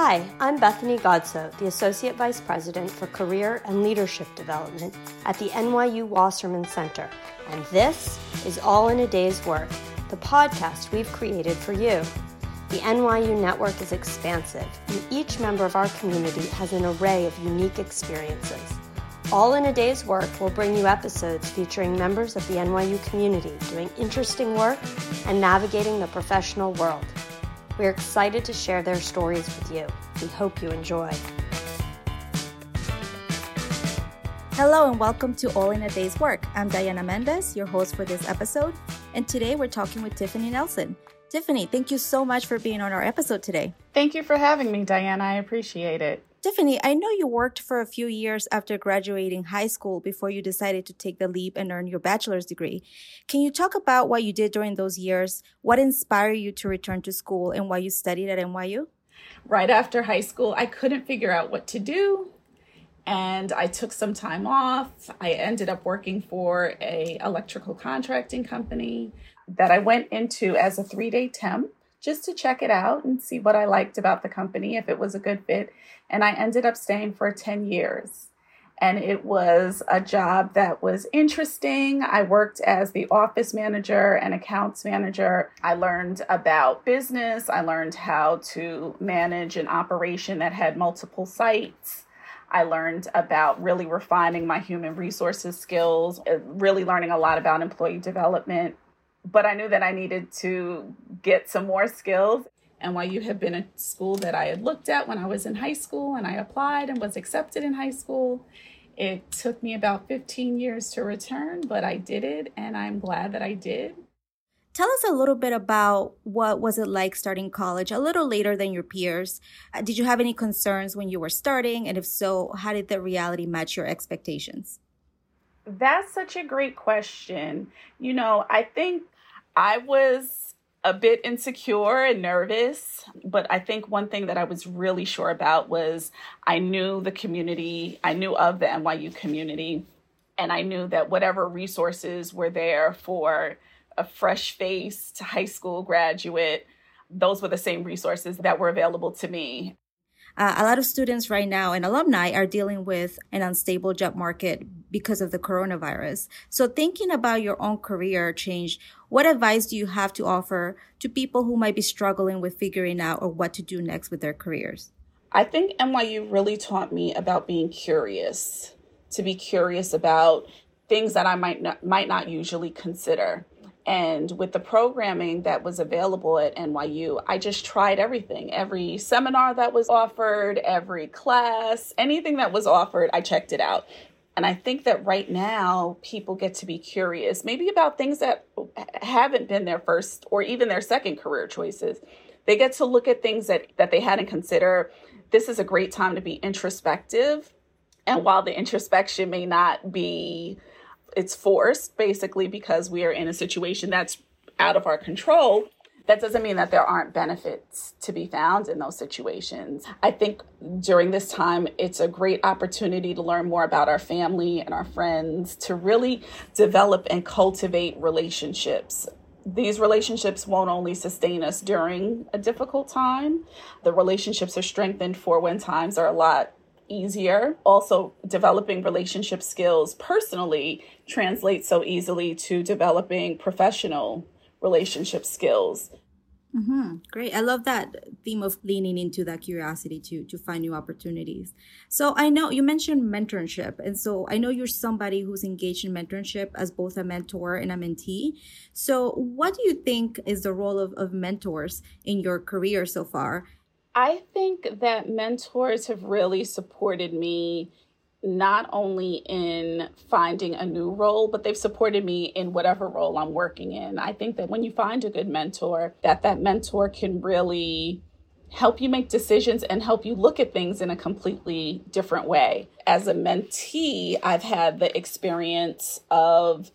Hi, I'm Bethany Godsoe, the Associate Vice President for Career and Leadership Development at the NYU Wasserman Center, and this is All in a Day's Work, the podcast we've created for you. The NYU network is expansive, and each member of our community has an array of unique experiences. All in a Day's Work will bring you episodes featuring members of the NYU community doing interesting work and navigating the professional world. We're excited to share their stories with you. We hope you enjoy. Hello and welcome to All in a Day's Work. I'm Diana Mendez, your host for this episode, and today we're talking with Tiffany Nelson. Tiffany, thank you so much for being on our episode today. Thank you for having me, Diana. I appreciate it. Tiffany, I know you worked for a few years after graduating high school before you decided to take the leap and earn your bachelor's degree. Can you talk about what you did during those years? What inspired you to return to school and why you studied at NYU? Right after high school, I couldn't figure out what to do and I took some time off. I ended up working for a electrical contracting company that I went into as a 3-day temp just to check it out and see what I liked about the company, if it was a good fit. And I ended up staying for 10 years. And it was a job that was interesting. I worked as the office manager and accounts manager. I learned about business. I learned how to manage an operation that had multiple sites. I learned about really refining my human resources skills, uh, really learning a lot about employee development but I knew that I needed to get some more skills. And NYU had been a school that I had looked at when I was in high school and I applied and was accepted in high school. It took me about 15 years to return, but I did it and I'm glad that I did. Tell us a little bit about what was it like starting college a little later than your peers. Uh, did you have any concerns when you were starting and if so, how did the reality match your expectations? That's such a great question. You know, I think I was a bit insecure and nervous, but I think one thing that I was really sure about was I knew the community, I knew of the NYU community, and I knew that whatever resources were there for a fresh face to high school graduate, those were the same resources that were available to me. Uh, a lot of students right now and alumni are dealing with an unstable job market because of the coronavirus. So, thinking about your own career change, what advice do you have to offer to people who might be struggling with figuring out or what to do next with their careers? I think NYU really taught me about being curious, to be curious about things that I might not might not usually consider. And with the programming that was available at NYU, I just tried everything. Every seminar that was offered, every class, anything that was offered, I checked it out. And I think that right now people get to be curious, maybe about things that haven't been their first or even their second career choices. They get to look at things that, that they hadn't considered. This is a great time to be introspective. And while the introspection may not be it's forced basically because we are in a situation that's out of our control that doesn't mean that there aren't benefits to be found in those situations. I think during this time, it's a great opportunity to learn more about our family and our friends, to really develop and cultivate relationships. These relationships won't only sustain us during a difficult time, the relationships are strengthened for when times are a lot easier. Also, developing relationship skills personally translates so easily to developing professional relationship skills. Mm-hmm. Great. I love that theme of leaning into that curiosity to to find new opportunities. So I know you mentioned mentorship, and so I know you're somebody who's engaged in mentorship as both a mentor and a mentee. So what do you think is the role of, of mentors in your career so far? I think that mentors have really supported me not only in finding a new role, but they've supported me in whatever role I'm working in. I think that when you find a good mentor, that that mentor can really help you make decisions and help you look at things in a completely different way. As a mentee, I've had the experience of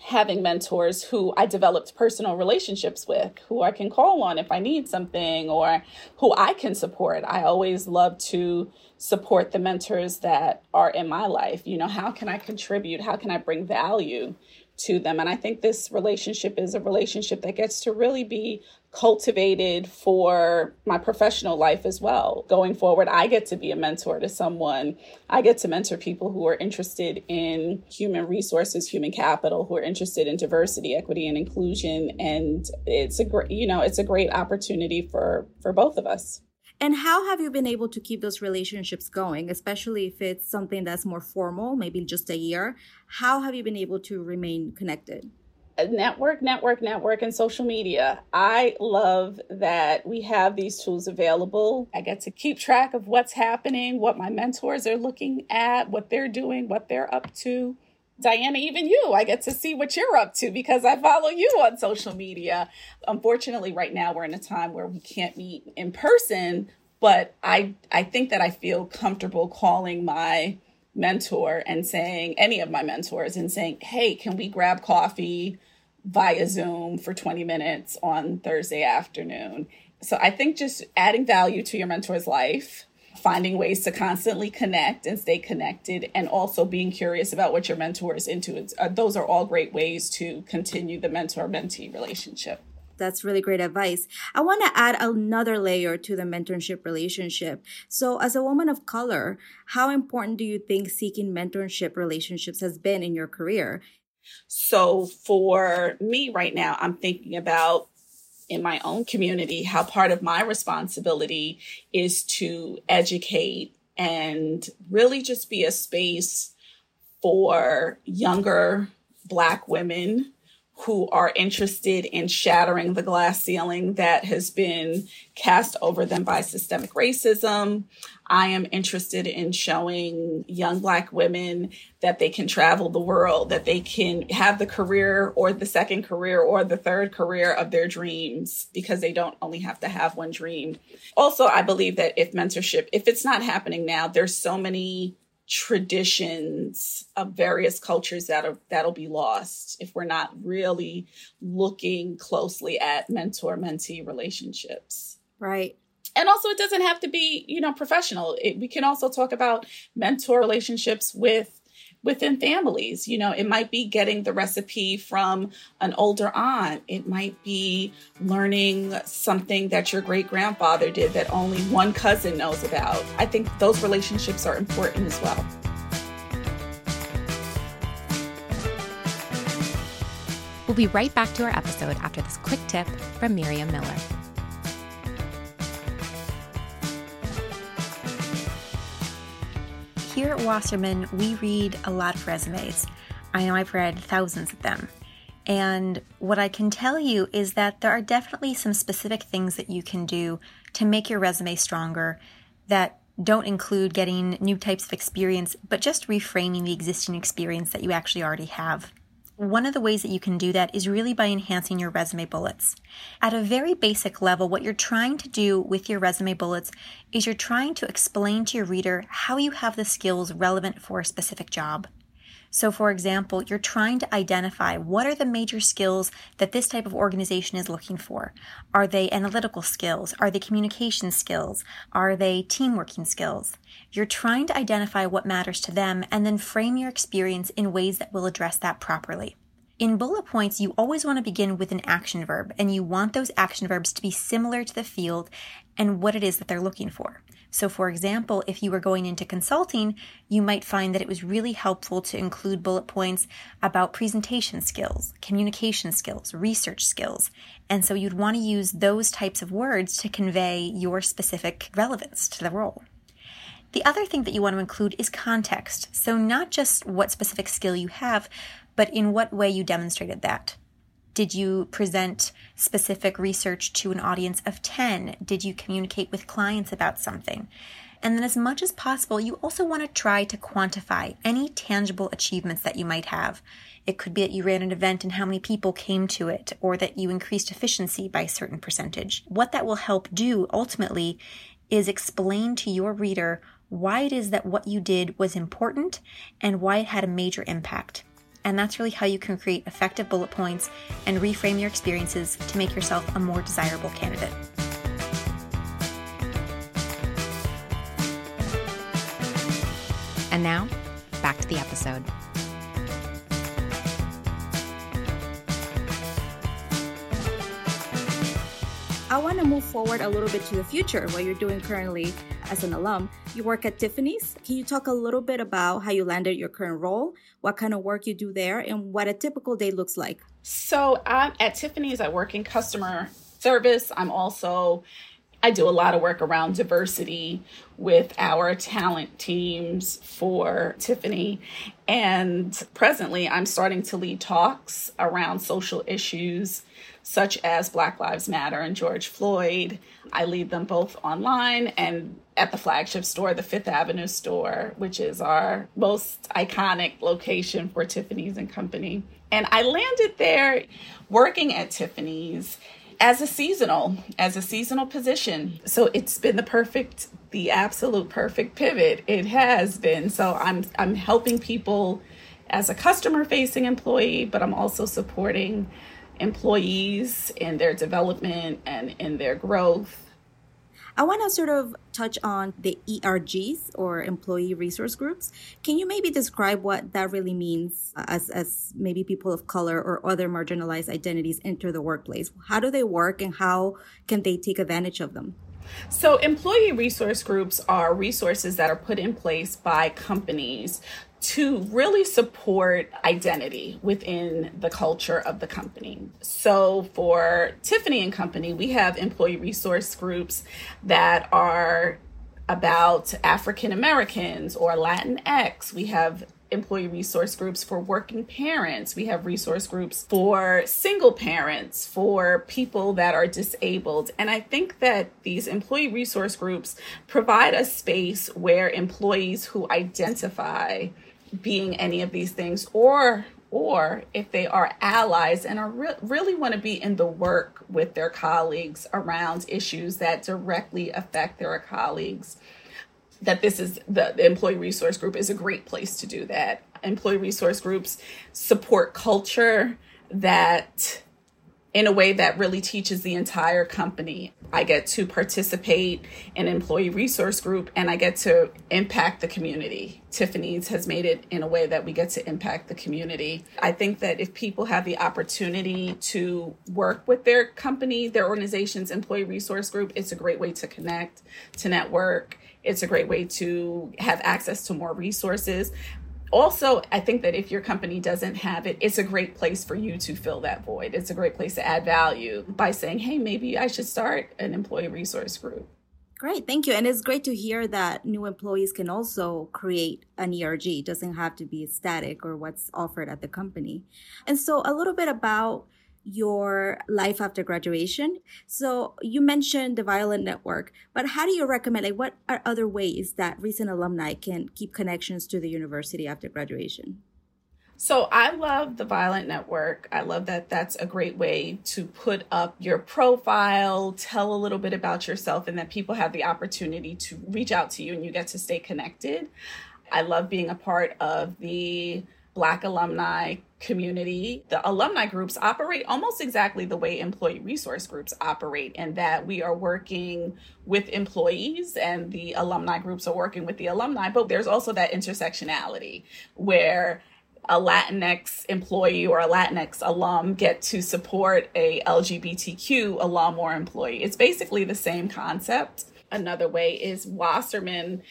having mentors who I developed personal relationships with, who I can call on if I need something or who I can support. I always love to support the mentors that are in my life. You know, how can I contribute? How can I bring value to them. And I think this relationship is a relationship that gets to really be cultivated for my professional life as well. Going forward, I get to be a mentor to someone. I get to mentor people who are interested in human resources, human capital, who are interested in diversity, equity, and inclusion. And it's a great, you know, it's a great opportunity for for both of us. And how have you been able to keep those relationships going, especially if it's something that's more formal, maybe just a year? How have you been able to remain connected? Uh, network, network, network, and social media. I love that we have these tools available. I get to keep track of what's happening, what my mentors are looking at, what they're doing, what they're up to. Diana, even you, I get to see what you're up to because I follow you on social media. Unfortunately, right now we're in a time where we can't meet in person, but I I think that I feel comfortable calling my mentor and saying any of my mentors and saying, "Hey, can we grab coffee?" via Zoom for 20 minutes on Thursday afternoon. So I think just adding value to your mentor's life, finding ways to constantly connect and stay connected, and also being curious about what your mentor is into. Uh, those are all great ways to continue the mentor mentee relationship. That's really great advice. I want to add another layer to the mentorship relationship. So, as a woman of color, how important do you think seeking mentorship relationships has been in your career? So for me right now, I'm thinking about in my own community how part of my responsibility is to educate and really just be a space for younger Black women who are interested in shattering the glass ceiling that has been cast over them by systemic racism. I am interested in showing young Black women that they can travel the world, that they can have the career or the second career or the third career of their dreams because they don't only have to have one dream. Also, I believe that if mentorship, if it's not happening now, there's so many traditions of various cultures that are, that'll be lost if we're not really looking closely at mentor mentee relationships. Right. And also, it doesn't have to be, you know, professional. It, we can also talk about mentor relationships with within families. You know, it might be getting the recipe from an older aunt, it might be learning something that your great grandfather did that only one cousin knows about. I think those relationships are important as well. We'll be right back to our episode after this quick tip from Miriam Miller. Here at Wasserman, we read a lot of resumes. I know I've read thousands of them. And what I can tell you is that there are definitely some specific things that you can do to make your resume stronger that don't include getting new types of experience, but just reframing the existing experience that you actually already have. One of the ways that you can do that is really by enhancing your resume bullets. At a very basic level, what you're trying to do with your resume bullets is you're trying to explain to your reader how you have the skills relevant for a specific job. So, for example, you're trying to identify what are the major skills that this type of organization is looking for. Are they analytical skills? Are they communication skills? Are they team working skills? You're trying to identify what matters to them and then frame your experience in ways that will address that properly. In bullet points, you always want to begin with an action verb, and you want those action verbs to be similar to the field and what it is that they're looking for. So, for example, if you were going into consulting, you might find that it was really helpful to include bullet points about presentation skills, communication skills, research skills. And so you'd want to use those types of words to convey your specific relevance to the role. The other thing that you want to include is context. So, not just what specific skill you have, but in what way you demonstrated that. Did you present specific research to an audience of 10? Did you communicate with clients about something? And then, as much as possible, you also want to try to quantify any tangible achievements that you might have. It could be that you ran an event and how many people came to it, or that you increased efficiency by a certain percentage. What that will help do ultimately is explain to your reader why it is that what you did was important and why it had a major impact. And that's really how you can create effective bullet points and reframe your experiences to make yourself a more desirable candidate. And now, back to the episode. I want to move forward a little bit to the future, what you're doing currently as an alum. You work at Tiffany's. Can you talk a little bit about how you landed your current role what kind of work you do there, and what a typical day looks like? So, I'm at Tiffany's, I work in customer service. I'm also I do a lot of work around diversity with our talent teams for Tiffany. And presently, I'm starting to lead talks around social issues such as Black Lives Matter and George Floyd. I lead them both online and at the flagship store, the Fifth Avenue store, which is our most iconic location for Tiffany's and Company. And I landed there working at Tiffany's as a seasonal, as a seasonal position. So it's been the perfect, the absolute perfect pivot. It has been. So I'm I'm helping people as a customer facing employee, but I'm also supporting employees in their development and in their growth I want to sort of touch on the ERGs or employee resource groups. Can you maybe describe what that really means uh, as, as maybe people of color or other marginalized identities enter the workplace? How do they work and how can they take advantage of them? So, employee resource groups are resources that are put in place by companies to really support identity within the culture of the company. So for Tiffany and Company, we have employee resource groups that are about African Americans or Latinx. We have employee resource groups for working parents. We have resource groups for single parents, for people that are disabled. And I think that these employee resource groups provide a space where employees who identify being any of these things or or if they are allies and are re- really want to be in the work with their colleagues around issues that directly affect their colleagues that this is the, the employee resource group is a great place to do that. Employee resource groups support culture that in a way that really teaches the entire company. I get to participate in employee resource group and I get to impact the community. Tiffany's has made it in a way that we get to impact the community. I think that if people have the opportunity to work with their company, their organization's employee resource group, it's a great way to connect, to network. It's a great way to have access to more resources also, I think that if your company doesn't have it, it's a great place for you to fill that void. It's a great place to add value by saying, hey, maybe I should start an employee resource group. Great, thank you. And it's great to hear that new employees can also create an ERG. It doesn't have to be static or what's offered at the company. And so, a little bit about your life after graduation. So you mentioned the Violet Network, but how do you recommend, like, what are other ways that recent alumni can keep connections to the university after graduation? So I love the Violet Network. I love that that's a great way to put up your profile, tell a little bit about yourself, and that people have the opportunity to reach out to you and you get to stay connected. I love being a part of the Black alumni community. The alumni groups operate almost exactly the way employee resource groups operate, in that we are working with employees and the alumni groups are working with the alumni. But there's also that intersectionality where a Latinx employee or a Latinx alum get to support a LGBTQ alum or employee. It's basically the same concept. Another way is Wasserman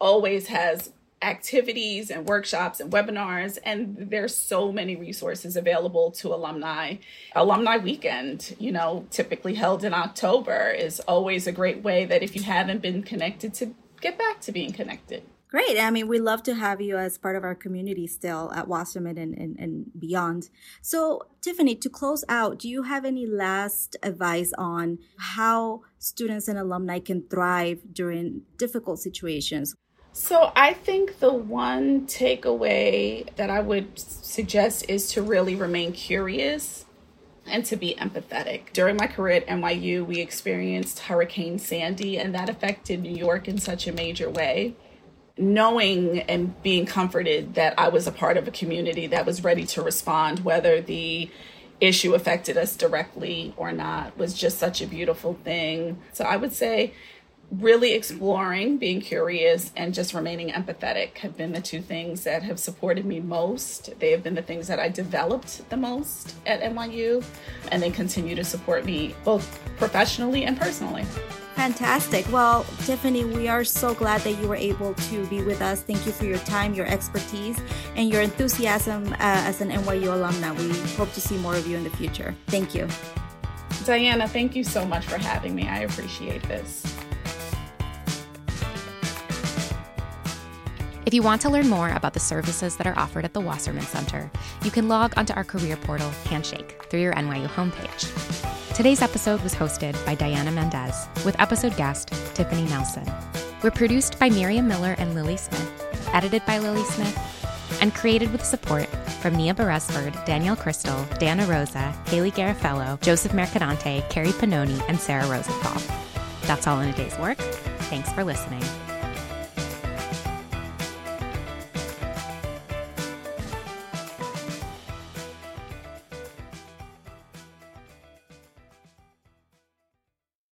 always has activities and workshops and webinars and there's so many resources available to alumni alumni weekend you know typically held in october is always a great way that if you haven't been connected to get back to being connected Great. I mean, we love to have you as part of our community still at Wasserman and, and, and beyond. So, Tiffany, to close out, do you have any last advice on how students and alumni can thrive during difficult situations? So I think the one takeaway that I would suggest is to really remain curious and to be empathetic. During my career at NYU, we experienced Hurricane Sandy, and that affected New York in such a major way. Knowing and being comforted that I was a part of a community that was ready to respond, whether the issue affected us directly or not, was just such a beautiful thing. So I would say really exploring, being curious, and just remaining empathetic have been the two things that have supported me most. They have been the things that I developed the most at NYU, and they continue to support me both professionally and personally. Fantastic. Well, Tiffany, we are so glad that you were able to be with us. Thank you for your time, your expertise, and your enthusiasm uh, as an NYU alumna. We hope to see more of you in the future. Thank you. Diana, thank you so much for having me. I appreciate this. If you want to learn more about the services that are offered at the Wasserman Center, you can log onto our career portal, Handshake, through your NYU homepage. Today's episode was hosted by Diana Mendez, with episode guest Tiffany Nelson. We're produced by Miriam Miller and Lily Smith, edited by Lily Smith, and created with support from Nia Beresford, Danielle Crystal, Dana Rosa, Haley Garafello, Joseph Mercadante, Carrie Panoni, and Sarah Rosenthal. That's all in a day's work. Thanks for listening.